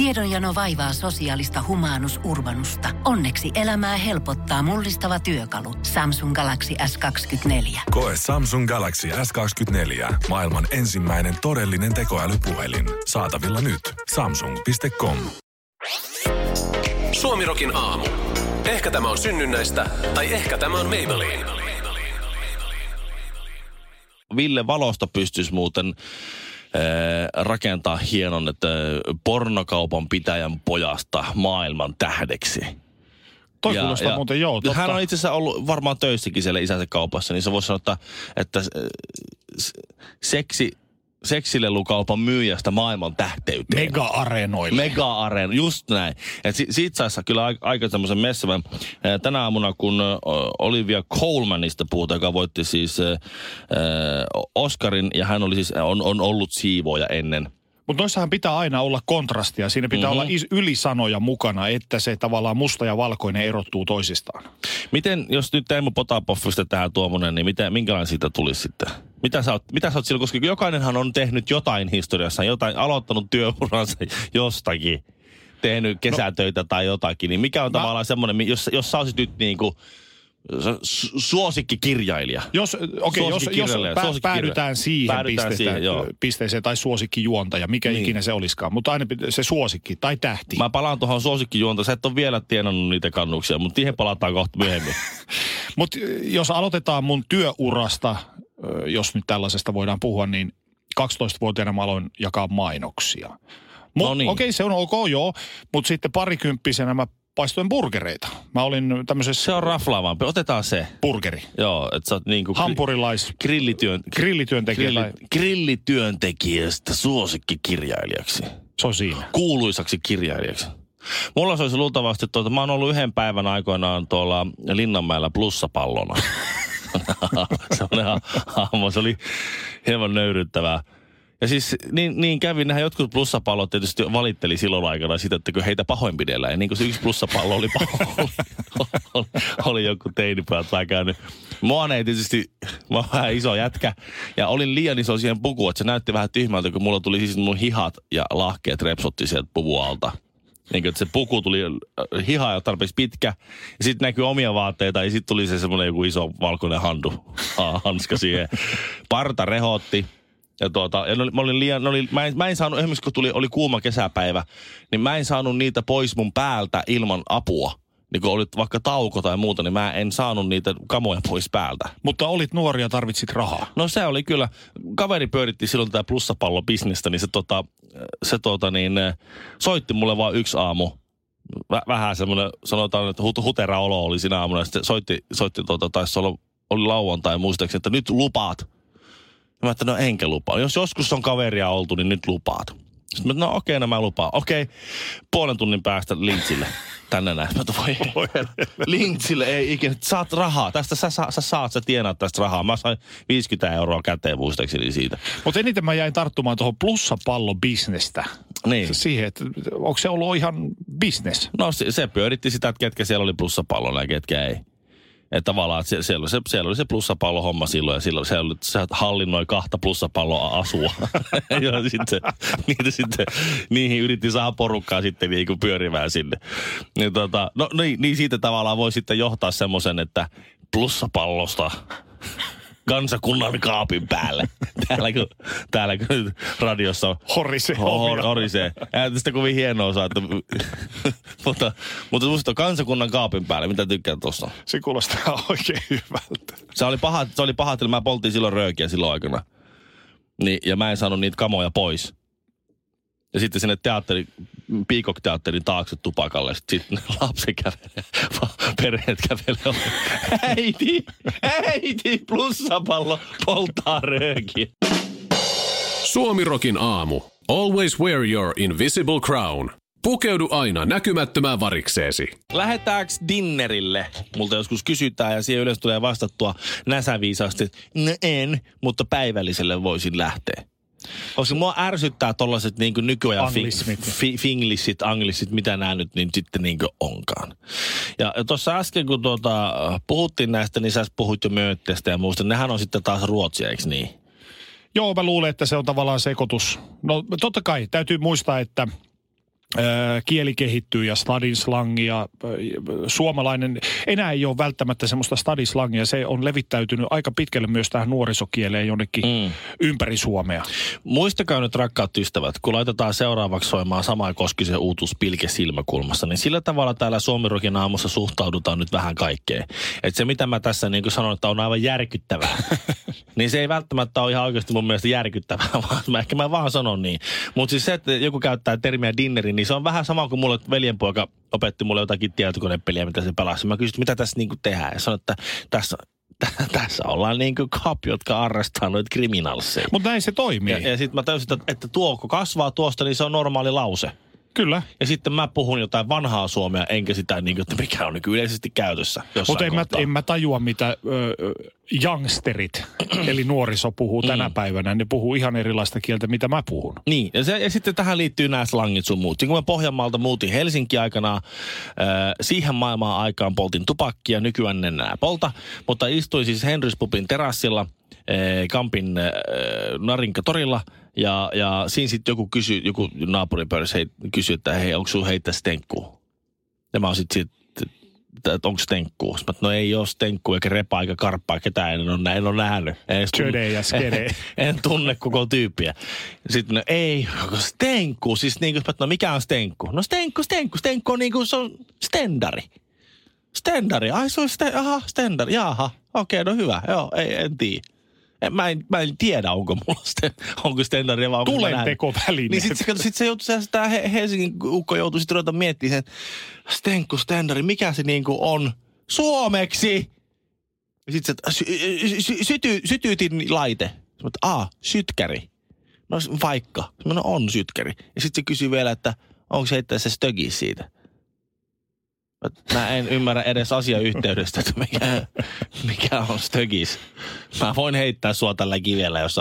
Tiedonjano vaivaa sosiaalista humanus urbanusta. Onneksi elämää helpottaa mullistava työkalu. Samsung Galaxy S24. Koe Samsung Galaxy S24. Maailman ensimmäinen todellinen tekoälypuhelin. Saatavilla nyt. Samsung.com. Suomirokin aamu. Ehkä tämä on synnynnäistä, tai ehkä tämä on Maybelline. Ville Valosta pystyisi muuten rakentaa hienon, että pornokaupan pitäjän pojasta maailman tähdeksi. Toi kuulostaa muuten joo, totta. Hän on itse asiassa ollut varmaan töissäkin siellä isänsä kaupassa, niin se voisi sanoa, että, että äh, seksi, seksilelukaupan myyjästä maailman tähteyteen. Mega-areenoille. Mega-areena, just näin. Et si- siitä saisi kyllä aika, aika semmoisen messavän. Ää, Tänä aamuna, kun Olivia Colemanista puhutaan, joka voitti siis ö, Oscarin, ja hän oli siis, on, on ollut siivooja ennen. Mutta noissahan pitää aina olla kontrastia. Siinä pitää Mhm. olla is- ylisanoja mukana, että se tavallaan musta ja valkoinen erottuu toisistaan. Miten, jos nyt Teemu Potapoffista tähän tuommoinen, niin mitä, minkälainen siitä tulisi sitten? Mitä sä, oot, mitä sä oot silloin, koska jokainenhan on tehnyt jotain historiassa, jotain, aloittanut työuransa jostakin, tehnyt kesätöitä tai jotakin, niin mikä on Mä- tavallaan semmoinen, jos, jos sä olisit nyt niin kuin suosikkikirjailija? Jos, okay, jos, jos Suosikkikirjailija, pää, suosikkikirjailija. päädytään siihen Päädytään pisteeseen, siihen, pisteeseen tai suosikkijuontaja, mikä Niin. ikinä se olisikaan. Mutta aina se suosikki tai tähti. Mä palaan tuohon suosikkijuonta. Sä et ole vielä tienannut niitä kannuksia, mutta siihen palataan kohta myöhemmin. Mutta jos aloitetaan mun työurasta, jos nyt tällaisesta voidaan puhua, niin 12-vuotiaana mä aloin jakaa mainoksia. Mut, No niin. Okei, se on ok, joo. Mutta sitten parikymppisenä mä paistoin burgereita. Mä olin tämmöisessä Se on raflaavampi. Otetaan se. burgeri. Joo, että sä oot niinku... Hampurilais, Grillityön, grillityöntekijä. grilli, tai- grillityöntekijästä suosikkikirjailijaksi. Se on siinä. Kuuluisaksi kirjailijaksi. Mulla se olisi luultavasti, tuota, mä oon ollut yhden päivän aikoinaan tuolla Linnanmäellä plussapallona. Sellainen ha- hahmo, se oli hieman nöyryttävää. Ja siis niin, niin kävi, nähän jotkut plussapallot tietysti valitteli silloin aikana sitä, että kun heitä pahoinpidellään. Ja niin kuin se yksi plussapallo oli, paho, oli, oli joku teinipojat vähän käynyt. Mua ei tietysti, mä vähän iso jätkä. Ja olin liian iso siihen pukuun, että se näytti vähän tyhmältä, kun mulla tuli siis mun hihat ja lahkeet repsotti sieltä puvun alta. Niin kuin, että se puku tuli, äh, hiha jo tarpeeksi pitkä, ja sitten näkyy omia vaatteita, ja sitten tuli se semmoinen joku iso valkoinen handu, ha- hanska siihen. Parta rehotti, ja tuota, ja ne oli, mä, olin liian, ne oli, mä, en, mä en saanut, esimerkiksi kun tuli, oli kuuma kesäpäivä, niin mä en saanut niitä pois mun päältä ilman apua. Niin kun oli vaikka tauko tai muuta, niin mä en saanut niitä kamoja pois päältä. Mutta olit nuori ja tarvitsit rahaa. No se oli kyllä, kaveri pyöritti silloin tätä plussapallobisnestä, niin se, tota, se tota niin, soitti mulle vaan yksi aamu. Vä, vähän semmoinen, sanotaan, että hut, hutera olo oli siinä aamuna. Sitten soitti, soitti tota, taisi olla, oli lauantai muistaakseni, että nyt lupaat. Mä että no enkä lupaa. Jos joskus on kaveria oltu, niin nyt lupaat. Sitten mä, että no okei, no mä lupaan. Okei, puolen tunnin päästä Lintsille. Tänne näin. Mä voi Lintsille ei ikinä. Saat rahaa. Tästä sä, sä, sä saat, sä tienaat tästä rahaa. Mä sain 50 euroa käteen muistaakseni siitä. Mutta eniten mä jäin tarttumaan tuohon plussapallobisnestä. Niin. Siihen, että onko se ollut ihan business? No se, se pyöritti sitä, että ketkä siellä oli plussapallolla ja ketkä ei. Että tavallaan, että siellä, oli se, siellä oli se plussapallohomma silloin ja silloin se, oli, se hallinnoi kahta plussapalloa asua. ja sitten, niitä sitten, niihin yritti saada porukkaa sitten niin kuin pyörimään sinne. Niin, tota, no niin, niin siitä tavallaan voi sitten johtaa semmoisen, että plussapallosta kansakunnan kaapin päälle. Täällä kun, täällä kun radiossa on Horisee Hor, horisee. Eihän tästä kovin hienoa saa, että... mutta, mutta musta on kansakunnan kaapin päälle. Mitä tykkään tuossa? Se kuulostaa oikein hyvältä. Se oli paha, se oli paha, että mä poltin silloin röökiä silloin aikana. Niin, ja mä en saanut niitä kamoja pois. Ja sitten sinne teatteri, Peacock-teatterin taakse tupakalle. Sitten lapsi kävelee, perheet kävelee. Äiti, äiti, plussapallo polttaa röökiä. Suomirokin aamu. Always wear your invisible crown. Pukeudu aina näkymättömään varikseesi. Lähetäänkö dinnerille? Multa joskus kysytään ja siihen yleensä tulee vastattua näsäviisaasti, että no en, mutta päivälliselle voisin lähteä. Koska mua ärsyttää tollaset niin nykyajan Anglismit. fi, fi, finglissit, anglissit, mitä nämä nyt niin sitten niin onkaan. Ja, ja tuossa äsken, kun tuota, puhuttiin näistä, niin sä puhuit jo möötteestä ja muusta. Nehän on sitten taas ruotsia, eikö niin? Joo, mä luulen, että se on tavallaan sekoitus. No totta kai, täytyy muistaa, että kieli kehittyy ja stadislangia. Suomalainen, enää ei ole välttämättä semmoista stadislangia. Se on levittäytynyt aika pitkälle myös tähän nuorisokieleen jonnekin mm. ympäri Suomea. Muistakaa nyt rakkaat ystävät, kun laitetaan seuraavaksi soimaan Samaa Koskisen uutuus Pilke silmäkulmassa, niin sillä tavalla täällä Suomirokin aamussa suhtaudutaan nyt vähän kaikkeen. Että se mitä mä tässä niin kuin sanon, että on aivan järkyttävää, niin se ei välttämättä ole ihan oikeasti mun mielestä järkyttävää, vaan mä ehkä mä vaan sanon niin. Mutta siis se, että joku käyttää termiä dinneri, niin se on vähän sama kuin mulle veljenpoika opetti mulle jotakin tietokonepeliä, mitä se pelasi. Mä kysyin, mitä tässä niinku tehdään. Ja sanoin, että tässä, tässä ollaan niin kuin kap, jotka arrestaa noita kriminalseja. Mutta näin se toimii. Ja, ja sitten mä täysin, että, että tuo, kun kasvaa tuosta, niin se on normaali lause. Kyllä. Ja sitten mä puhun jotain vanhaa suomea, enkä sitä, niin kuin, että mikä on niin yleisesti käytössä. Mutta en, mä, en mä tajua, mitä ö, youngsterit, eli nuoriso puhuu tänä mm. päivänä. Ne puhuu ihan erilaista kieltä, mitä mä puhun. Niin, ja, se, ja sitten tähän liittyy nämä slangit sun muut. Kun mä Pohjanmaalta muutin Helsinki aikana, äh, siihen maailmaan aikaan poltin tupakkia, nykyään en enää polta, mutta istuin siis Henrys Pupin terassilla – Kampin äh, Narinka-torilla ja, ja siinä sitten joku kysyi, joku naapuripöydässä kysyi, että hei, onko sun heittää stenkkuu? Ja mä oon sitten sit, että onko stenkkuu? Mä no ei ole stenkkuu eikä repa eikä karppaa, ketään en ole, en ole nähnyt. En, ja skede. En, en, tunne koko tyyppiä. Sitten no ei, stenkkuu, siis niin kuin, no mikä on stenkkuu? No stenkkuu, stenkkuu, stenkkuu on niin kuin se on stendari. Stendari, ai se on sten, aha, stendari, jaha, okei, okay, no hyvä, joo, ei, en tiedä. Mä en, mä en tiedä, onko mulla sitten, onko stendaria vai onko Tulen tekoväline. Niin sitten sit se joutui, tämä Helsingin ukko joutui sitten ruveta miettimään sen, stenkku stendari, mikä se niinku on suomeksi? Ja sitten se, sy, sy, syty, sytyytin laite. Mä a, sytkäri. No vaikka. Mä no on sytkäri. Ja sitten se kysyi vielä, että onko se heittää se stögi siitä. Mä en ymmärrä edes asiayhteydestä, että mikä, mikä on stögis. Mä voin heittää sua tällä kivellä, jos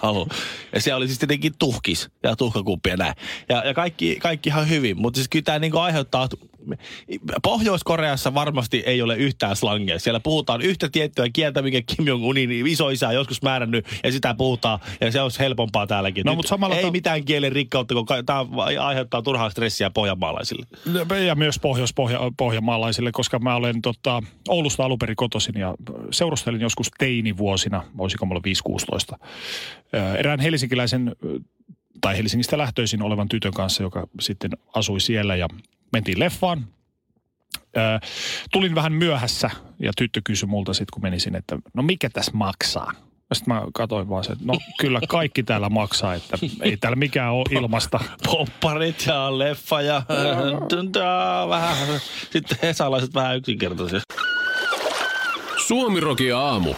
haluaa. Ja se oli siis tietenkin tuhkis ja tuhkakuppi ja näin. Ja, ja kaikki, kaikki ihan hyvin, mutta siis kyllä tämä niinku aiheuttaa Pohjois-Koreassa varmasti ei ole yhtään slangia. Siellä puhutaan yhtä tiettyä kieltä, mikä Kim Jong-unin isoisä on joskus määrännyt, ja sitä puhutaan, ja se olisi helpompaa täälläkin. No, mutta samalla ei ta- mitään kielen rikkautta, kun tämä aiheuttaa turhaa stressiä pohjanmaalaisille. Ja myös pohjois-pohjanmaalaisille, koska mä olen tota, Oulusta alunperin kotoisin, ja seurustelin joskus teinivuosina, voisiko mulla 5-16, erään helsinkiläisen tai Helsingistä lähtöisin olevan tytön kanssa, joka sitten asui siellä ja mentiin leffaan. Ö, tulin vähän myöhässä ja tyttö kysyi multa sitten, kun menisin, että no mikä tässä maksaa? Sitten mä katsoin vaan se, että no kyllä kaikki täällä maksaa, että ei täällä mikään ole ilmasta. Popparit ja leffa ja vähän, sitten hesalaiset vähän yksinkertaisia. Suomiroki aamu.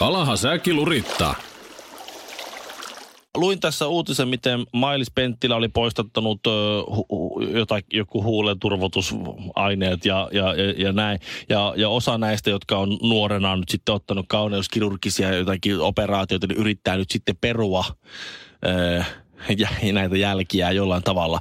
Alaha säkki lurittaa luin tässä uutisen, miten Mailis Penttilä oli poistattanut ö, hu, jotain, joku huulen turvotusaineet ja, ja, ja, ja näin. Ja, ja osa näistä, jotka on nuorena nyt sitten ottanut kauneuskirurgisia jotakin operaatioita, niin yrittää nyt sitten perua. Ö, näitä jälkiä jollain tavalla.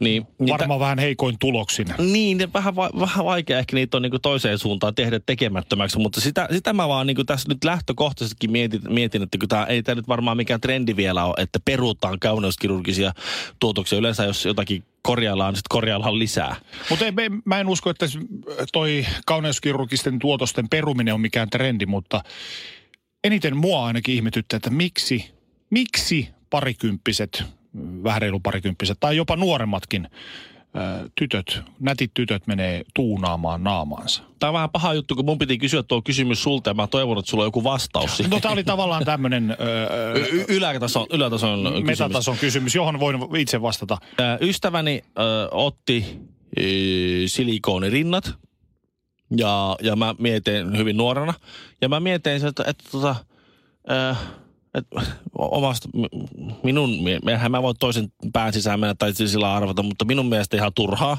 Niin, niin Varmaan ta- vähän heikoin tuloksin. Niin, vähän, va- vähän vaikea ehkä niitä on niin toiseen suuntaan tehdä tekemättömäksi, mutta sitä, sitä mä vaan niin tässä nyt lähtökohtaisestikin mietin, mietin että kun tämä ei tämä nyt varmaan mikään trendi vielä ole, että peruutaan kauneuskirurgisia tuotoksia. Yleensä jos jotakin korjaillaan, niin sitten korjaillaan lisää. Mutta mä en usko, että toi kauneuskirurgisten tuotosten peruminen on mikään trendi, mutta eniten mua ainakin ihmetyttää, että miksi, miksi parikymppiset, vähän reilu parikymppiset tai jopa nuoremmatkin tytöt, nätit tytöt menee tuunaamaan naamaansa. Tämä on vähän paha juttu, kun mun piti kysyä tuo kysymys sulta ja mä toivon, että sulla on joku vastaus No tämä oli tavallaan tämmöinen... y- ylätason, ylätason kysymys. Metatason kysymys, johon voin itse vastata. Ystäväni ö, otti ö, silikoonirinnat ja, ja mä mietin hyvin nuorena. Ja mä mietin, että, että, että tota, ö, että omasta, minun, eihän mä voi toisen pään sisään mennä tai sillä arvata, mutta minun mielestä ihan turhaa.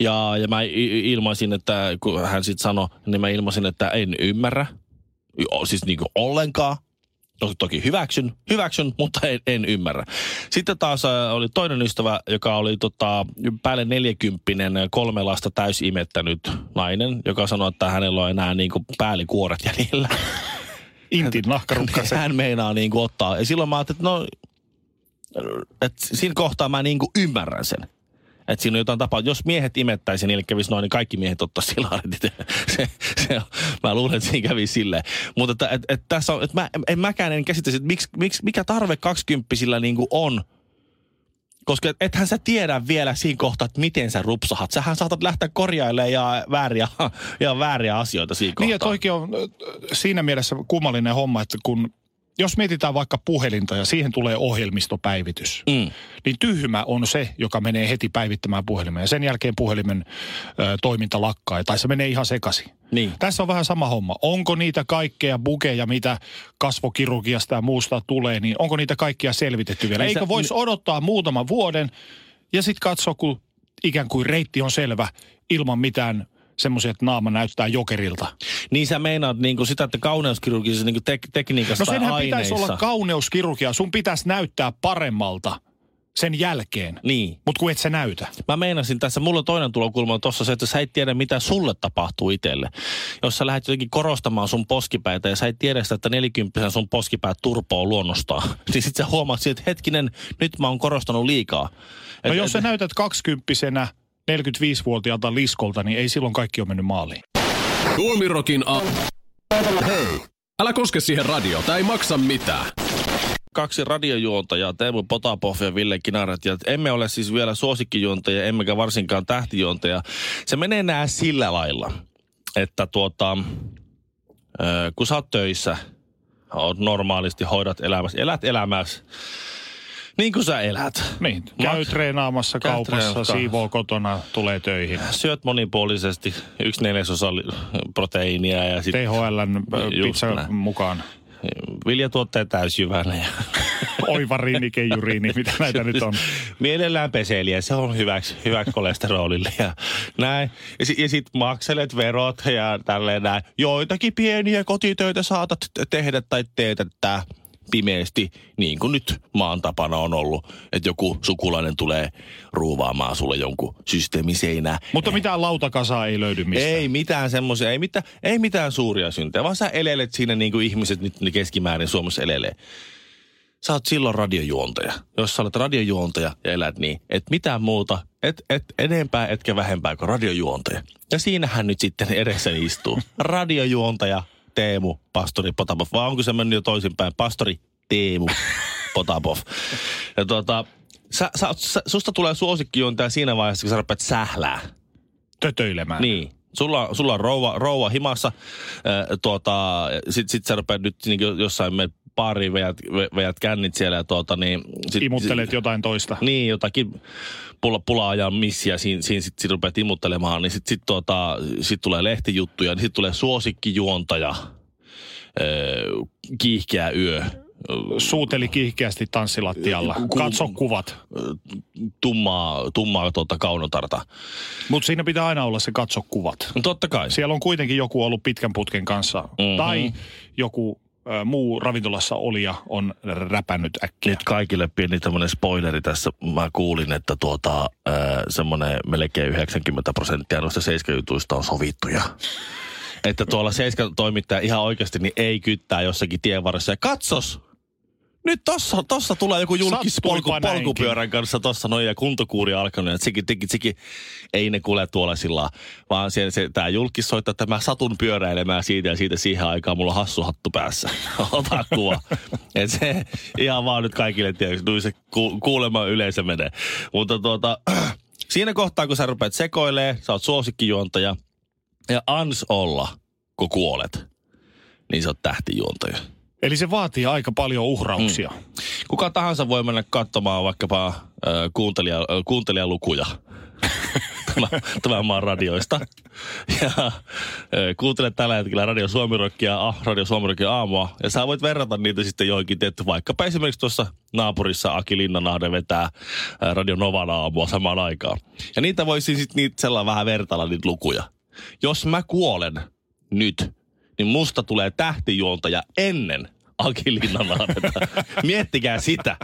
Ja, ja mä ilmaisin, että kun hän sitten sanoi, niin mä ilmaisin, että en ymmärrä. Siis niin kuin ollenkaan. Toki, toki hyväksyn, hyväksyn, mutta en, en ymmärrä. Sitten taas oli toinen ystävä, joka oli tota, päälle neljäkymppinen, kolme lasta täysimettänyt nainen, joka sanoi, että hänellä on enää niin kuin päällikuoret jäljellä. Intin nahkarukkasen. Hän meinaa niin ottaa. Ja silloin mä ajattelin, että no, että siinä kohtaa mä niin ymmärrän sen. Että siinä on jotain tapaa. Jos miehet imettäisi, niille kävisi noin, niin kaikki miehet ottaisi silarit. se, se, mä luulen, että siinä kävi silleen. Mutta että, et, et tässä on, että mä, en mäkään en käsittäisi, että miksi, miksi, mikä tarve kaksikymppisillä niin kuin on – koska ethän sä tiedä vielä siinä kohtaa, että miten sä rupsahat. Sähän saatat lähteä korjailemaan ja vääriä, ja vääriä asioita siinä kohtaa. Niin, että on siinä mielessä kummallinen homma, että kun jos mietitään vaikka puhelinta ja siihen tulee ohjelmistopäivitys, mm. niin tyhmä on se, joka menee heti päivittämään puhelimen. Ja sen jälkeen puhelimen ö, toiminta lakkaa, tai se menee ihan sekaisin. Niin. Tässä on vähän sama homma. Onko niitä kaikkea bukeja, mitä kasvokirurgiasta ja muusta tulee, niin onko niitä kaikkia selvitetty vielä? Eikö voisi odottaa muutaman vuoden ja sitten katsoa, kun ikään kuin reitti on selvä ilman mitään semmoisia, että naama näyttää jokerilta. Niin sä meinaat niin kuin sitä, että kauneuskirurgisessa niin tek- tekniikassa No senhän aineissa. pitäisi olla kauneuskirurgia. Sun pitäisi näyttää paremmalta sen jälkeen. Niin. Mutta kun et sä näytä. Mä meinasin tässä, mulla on toinen tulokulma on tossa se, että sä et tiedä mitä sulle tapahtuu itselle. Jos sä lähdet jotenkin korostamaan sun poskipäitä ja sä et tiedä sitä, että nelikymppisenä sun poskipäät turpoo luonnostaan, niin sit sä huomaat että hetkinen, nyt mä oon korostanut liikaa. No et, jos sä et, näytät kaksikymppisenä 45-vuotiaalta liskolta, niin ei silloin kaikki ole mennyt maaliin. Tuomirokin a... Hei! Älä koske siihen radiota, ei maksa mitään kaksi radiojuontajaa, Teemu Potapov ja Ville Kinaret. Ja emme ole siis vielä suosikkijuontajia, emmekä varsinkaan tähtijuontajia. Se menee nää sillä lailla, että tuota, kun sä oot töissä, oot normaalisti, hoidat elämässä, elät elämässä, niin kuin sä elät. Niin, käy Mat- treenaamassa kaupassa, treenaamassa. siivoo kotona, tulee töihin. Syöt monipuolisesti, yksi neljäsosa proteiinia ja sitten... THLn pizza näin. mukaan. Viljatuotteet täysjyvänä. Oiva keijuriini, mitä näitä nyt on. Mielellään peseliä, se on hyväksi, hyväksi kolesterolille ja näin. Ja, si- ja sitten makselet verot ja tälleen näin. Joitakin pieniä kotitöitä saatat tehdä tai teetettää pimeästi, niin kuin nyt maan tapana on ollut, että joku sukulainen tulee ruuvaamaan sulle jonkun systeemiseinää. Mutta mitään lautakasaa ei löydy mistään. Ei mitään semmoisia, ei, mitään, ei mitään suuria syntejä, vaan sä elelet siinä niin kuin ihmiset nyt keskimäärin Suomessa elelee. Sä oot silloin radiojuontaja. Jos sä olet radiojuontaja ja elät niin, että mitään muuta, et, et enempää etkä vähempää kuin radiojuontaja. Ja siinähän nyt sitten edessä istuu. Radiojuontaja Teemu, pastori Potapov, vai onko se mennyt jo toisinpäin? Pastori Teemu Potapov. Ja tuota, sä, sä, sä, susta tulee suosikkijuontaja siinä vaiheessa, kun sä rupeat sählää. Tötöilemään. Niin. Sulla, sulla on rouva, rouva himassa, äh, tuota, sit, sit sä rupeat nyt niin jossain pariin veät, veät kännit siellä ja tuota niin... Sit, Imuttelet sit, jotain toista. Niin, jotakin pula, pulaa ja missiä, siinä, siinä sitten sit rupeat imuttelemaan, niin sitten sit, tuota, sit tulee lehtijuttuja, niin sitten tulee suosikkijuontaja, öö, kiihkeä yö, Suuteli kiihkeästi tanssilattialla. Ku, Katso kuvat. Tummaa, tummaa tuota kaunotarta. Mutta siinä pitää aina olla se katso kuvat. No totta kai. Siellä on kuitenkin joku ollut pitkän putken kanssa. Mm-hmm. Tai joku muu ravintolassa olija on räpännyt äkkiä. Nyt kaikille pieni tämmöinen spoileri tässä. Mä kuulin, että tuota, semmoinen melkein 90 prosenttia noista seiskajutuista on sovittuja. että tuolla seiska toimittaja ihan oikeasti niin ei kyttää jossakin tienvarressa. Ja katsos, nyt tossa, tossa tulee joku julkis polku, polkupyörän kanssa tossa noin ja kuntokuuri alkanut. Ja tsiki, tsiki, tsiki. Ei ne kuule tuolla sillä vaan se, se, tää julkis soittaa, että mä satun pyöräilemään siitä ja siitä siihen aikaan mulla on hassu hattu päässä. Ota kuva. Et se ihan vaan nyt kaikille tietysti, se ku, kuulema yleisö menee. Mutta tuota, siinä kohtaa, kun sä rupeat sekoilee, sä oot suosikkijuontaja ja ans olla, kun kuolet, niin sä oot tähtijuontaja. Eli se vaatii aika paljon uhrauksia. Mm. Kuka tahansa voi mennä katsomaan vaikkapa äh, kuuntelija, äh, kuuntelijalukuja tämän maan radioista. Ja äh, kuuntele tällä hetkellä Radio Suomirokkia, ah, Radio Suomirokkia aamua. Ja sä voit verrata niitä sitten johonkin tietty, vaikkapa esimerkiksi tuossa naapurissa Aki Linnanahde vetää äh, Radio Novan aamua samaan aikaan. Ja niitä voisi sitten niitä sellainen vähän vertailla niitä lukuja. Jos mä kuolen nyt, niin musta tulee tähtijuontaja ennen Aki. Miettikää sitä.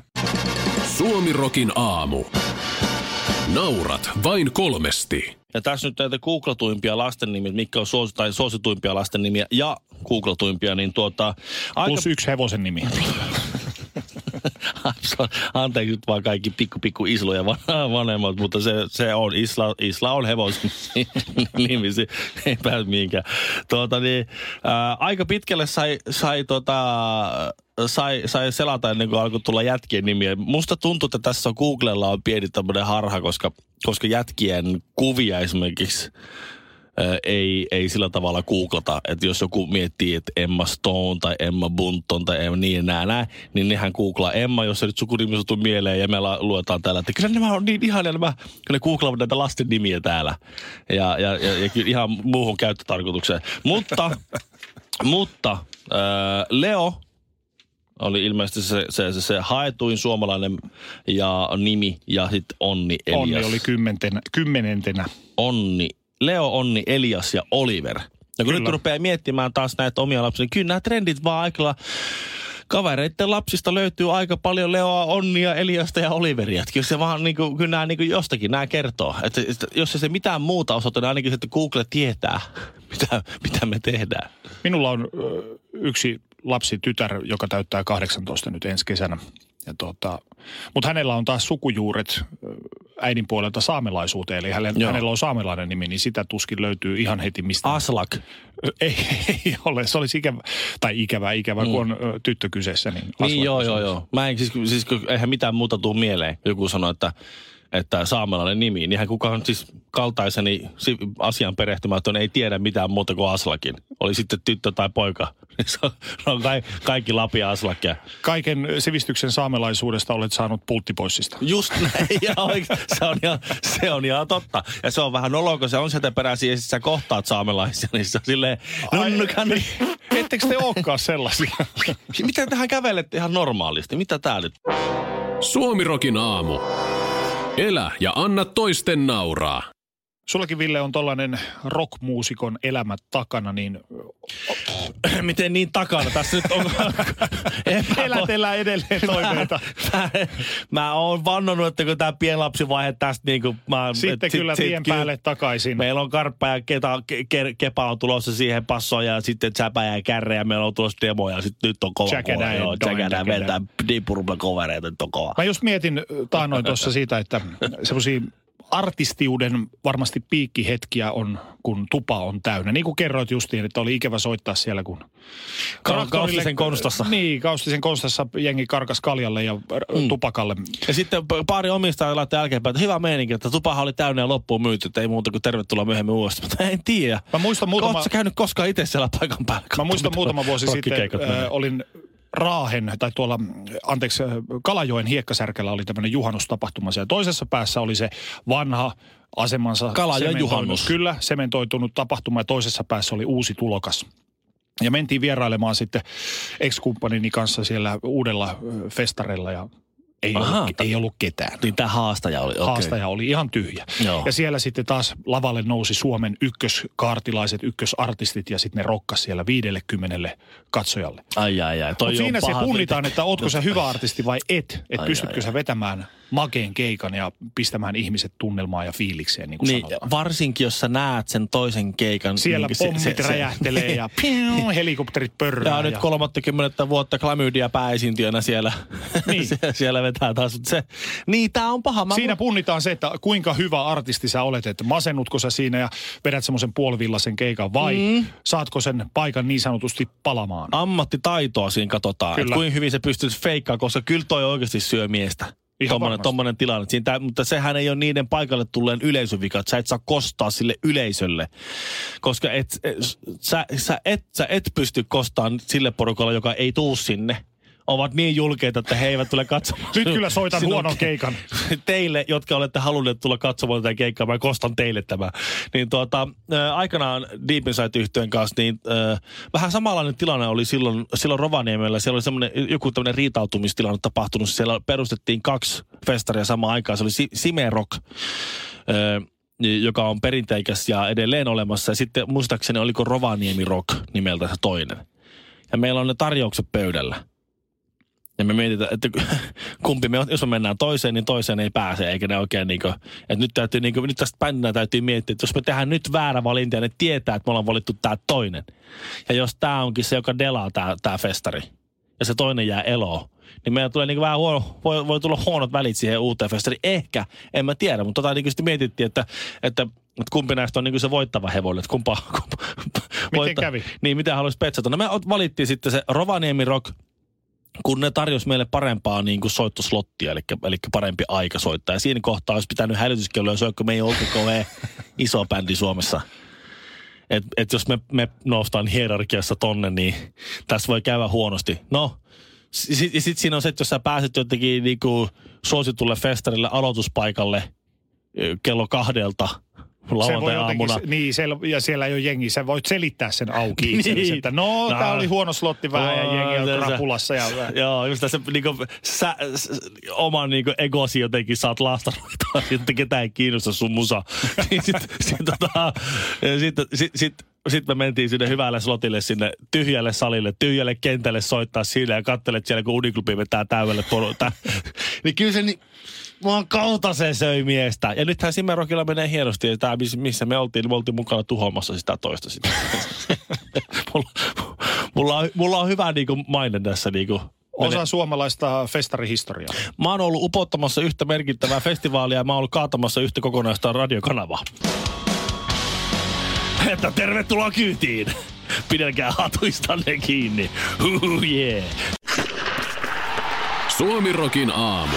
Suomirokin aamu. Naurat vain kolmesti. Ja tässä nyt näitä googlatuimpia lasten nimiä, mitkä on suosi, tai suosituimpia lasten nimiä ja googlatuimpia, niin tuota... Aika... Plus yksi hevosen nimi. Anteeksi nyt vaan kaikki pikku pikku isloja vanhemmat, mutta se, se on, Isla, Isla on hevosen nimi, se ei pääse mihinkään. Tuota, niin, ää, aika pitkälle sai, sai tota, sai, sai selata ennen kuin alkoi tulla jätkien nimiä. Musta tuntuu, että tässä on Googlella on pieni tämmöinen harha, koska, koska jätkien kuvia esimerkiksi ei, ei sillä tavalla googlata, että jos joku miettii, että Emma Stone tai Emma Bunton tai Emma niin nää, nää, niin nehän googlaa Emma, jos se nyt sukunimi sattuu mieleen ja me luetaan täällä, että kyllä nämä on niin ihania, nämä, kun ne googlaavat näitä lasten nimiä täällä ja, ja, ja, ja ihan muuhun käyttötarkoitukseen. Mutta, mutta äh, Leo oli ilmeisesti se, se, se, se haetuin suomalainen ja nimi ja sitten Onni Elias. Onni oli kymmentenä. kymmenentenä. Onni Leo, Onni, Elias ja Oliver. Ja kun kyllä. nyt rupeaa miettimään taas näitä omia lapsia, niin kyllä nämä trendit vaan aika kavereiden lapsista löytyy aika paljon Leoa, Onnia, Eliasta ja Oliveria. Kyllä se vaan niin kuin, kyllä nämä niin kuin jostakin nämä kertoo. Että, että jos se mitään muuta osoita, niin ainakin että Google tietää, mitä, mitä me tehdään. Minulla on yksi lapsi, tytär, joka täyttää 18 nyt ensi kesänä. Ja tota, mutta hänellä on taas sukujuuret äidin puolelta saamelaisuuteen, eli hänellä, hänellä on saamelainen nimi, niin sitä tuskin löytyy ihan heti mistä. Aslak. Ei, ei ole, se olisi ikävä, tai ikävä, ikävä, mm. kun on tyttö kyseessä. Niin, niin joo, joo, joo. Mä en siis, siis eihän mitään muuta tuu mieleen. Joku sanoi, että että saamelainen nimi. Niinhän kukaan siis kaltaiseni asian perehtymätön ei tiedä mitään muuta kuin Aslakin. Oli sitten tyttö tai poika. Se on kaikki Lapia Aslakia. Kaiken sivistyksen saamelaisuudesta olet saanut pulttipoissista. Just näin. Ja se, on ihan, se on ihan totta. Ja se on vähän noloa, kun se on sieltä peräisin ja sä kohtaat saamelaisia. Niin se on silleen, nunnukan. Niin. Ettekö te olekaan sellaisia? Miten tähän kävelette ihan normaalisti? Mitä tää nyt? Suomirokin aamu. Elä ja anna toisten nauraa. Sullakin Ville on tollainen rockmuusikon elämä takana, niin... Miten niin takana? Tässä nyt on... Elätellään edelleen toiveita. Mä, mä, mä oon vannonut, että kun tämä pienlapsivaihe tästä niin kuin... Mä, Sitten et, kyllä sit, tien sit, päälle takaisin. Meillä on Karppa ja Keta, ke, Kepa on tulossa siihen passoon ja sitten Säpä ja Kärre ja meillä on tulossa demo ja sitten nyt on kova. Jäkänä ja Jäkänä vetää diipurumla kovereita, nyt on kova. Mä just mietin taannoin tuossa siitä, että semmoisia artistiuden varmasti piikkihetkiä on, kun tupa on täynnä. Niin kuin kerroit justiin, että oli ikävä soittaa siellä, kun... Ka- Kaustisen konstassa. Niin, Kaustisen konstassa jengi karkas kaljalle ja mm. tupakalle. Ja sitten pari omistajaa laittoi jälkeenpäin, että hyvä meininki, että tupahan oli täynnä ja loppuun myyty, että ei muuta kuin tervetuloa myöhemmin uudestaan. Mutta en tiedä. Mä muistan muutama... Oletko käynyt koskaan itse siellä paikan päällä? Mä muistan muutama vuosi sitten, äh, olin Raahen, tai tuolla, anteeksi, Kalajoen hiekkasärkellä oli tämmöinen juhannustapahtuma. Ja toisessa päässä oli se vanha asemansa Kalajoen juhannus. Kyllä, sementoitunut tapahtuma ja toisessa päässä oli uusi tulokas. Ja mentiin vierailemaan sitten ex-kumppanini kanssa siellä uudella festareilla ja ei, Aha, ollut, ei ollut ketään. Niin tämä haastaja oli. Okay. Haastaja oli ihan tyhjä. Joo. Ja siellä sitten taas lavalle nousi Suomen ykköskaartilaiset, ykkösartistit ja sitten ne rokkas siellä 50 katsojalle. Ai ai ai. Mutta siinä se punnitaan, että ootko sä hyvä artisti vai et. Että pystytkö ai, sä vetämään makeen keikan ja pistämään ihmiset tunnelmaan ja fiilikseen, niin kuin niin, sanotaan. Varsinkin, jos sä näet sen toisen keikan. Siellä niin pommit se, se, räjähtelee se, ja piu, helikopterit pörrää. Ja, ja nyt 30 vuotta klamydia pääesiintiönä siellä, niin. siellä vetää taas. Se, niin, tää on paha. Mä Siinä punnitaan se, että kuinka hyvä artisti sä olet, että masennutko sä siinä ja vedät semmoisen puolivillaisen keikan vai mm. saatko sen paikan niin sanotusti palamaan? Ammattitaitoa siinä katsotaan, kuinka hyvin se pystyy feikkaa, koska kyllä toi oikeasti syö miestä. Tommonen, tommonen tilanne. Siinä, mutta sehän ei ole niiden paikalle tulleen yleisön vika, että sä et saa kostaa sille yleisölle. Koska et, et, sä, sä, et, sä et pysty kostamaan sille porukalle, joka ei tuu sinne ovat niin julkeita, että he eivät tule katsomaan. Nyt kyllä soitan Sinun, huonon keikan. Teille, jotka olette halunneet tulla katsomaan tätä keikkaa, mä kostan teille tämä. Niin tuota, äh, aikanaan Deep Inside yhtyön kanssa, niin äh, vähän samanlainen tilanne oli silloin, silloin Rovaniemellä. Siellä oli semmoinen, joku tämmöinen riitautumistilanne tapahtunut. Siellä perustettiin kaksi festaria samaan aikaan. Se oli Simerok. Äh, joka on perinteikäs ja edelleen olemassa. Ja sitten muistaakseni oliko Rovaniemi Rock nimeltä se toinen. Ja meillä on ne tarjoukset pöydällä. Ja me mietitään, että kumpi me, jos me mennään toiseen, niin toiseen ei pääse, eikä ne oikein niin kuin, että nyt täytyy niin kuin, nyt tästä bändinä täytyy miettiä, että jos me tehdään nyt väärä valinta ja ne tietää, että me ollaan valittu tämä toinen. Ja jos tämä onkin se, joka delaa tämä, tämä festari, ja se toinen jää eloon, niin meillä tulee niin vähän huono, voi, voi tulla huonot välit siihen uuteen festariin. Ehkä, en mä tiedä, mutta tota niin mietittiin, että, että, että kumpi näistä on niin se voittava hevonen, että kumpa, kumpa Miten voitta- kävi? Niin, mitä haluaisi petsata. No me valittiin sitten se Rovaniemi Rock, kun ne tarjosi meille parempaa niin kuin soittoslottia, eli, eli parempi aika soittaa. Ja siinä kohtaa olisi pitänyt hälytyskelloja soittaa, kun me ei oltu kovin iso bändi Suomessa. Et, et jos me, me noustaan hierarkiassa tonne, niin tässä voi käydä huonosti. No, sitten sit siinä on se, että jos sä pääset jotenkin niinku suositulle festarille aloituspaikalle kello kahdelta lauantai-aamuna. jotenkin, niin, siellä, ja siellä ei ole jengi. Sä voit selittää sen auki Niin. että no, No. tää oli huono slotti vähän ja jengi on se- se- krapulassa. Ja, Joo, just tässä niinku, sä, s, oman niinku egosi jotenkin saat lastaroitua, että ketään ei kiinnosta sun musa. Sitten sit, tota, sit, sit, sit, sit me mentiin sinne hyvälle slotille, sinne tyhjälle salille, tyhjälle kentälle soittaa siinä ja katselet siellä, kun Uniklubi vetää täydelle porota. niin kyllä se niin, Mua kautta se söi miestä. Ja nythän Simerokilla menee hienosti. Ja tää, missä me oltiin, niin me oltiin mukana tuhoamassa sitä toista sitä. mulla, mulla, on, mulla on hyvä niinku maine tässä niinku osa suomalaista festarihistoriaa. Mä oon ollut upottamassa yhtä merkittävää festivaalia ja mä oon ollut kaatamassa yhtä kokonaista radiokanavaa. Että tervetuloa kyytiin! Pidälkää hatuistanne kiinni. Huhu, yeah. Suomirokin aamu.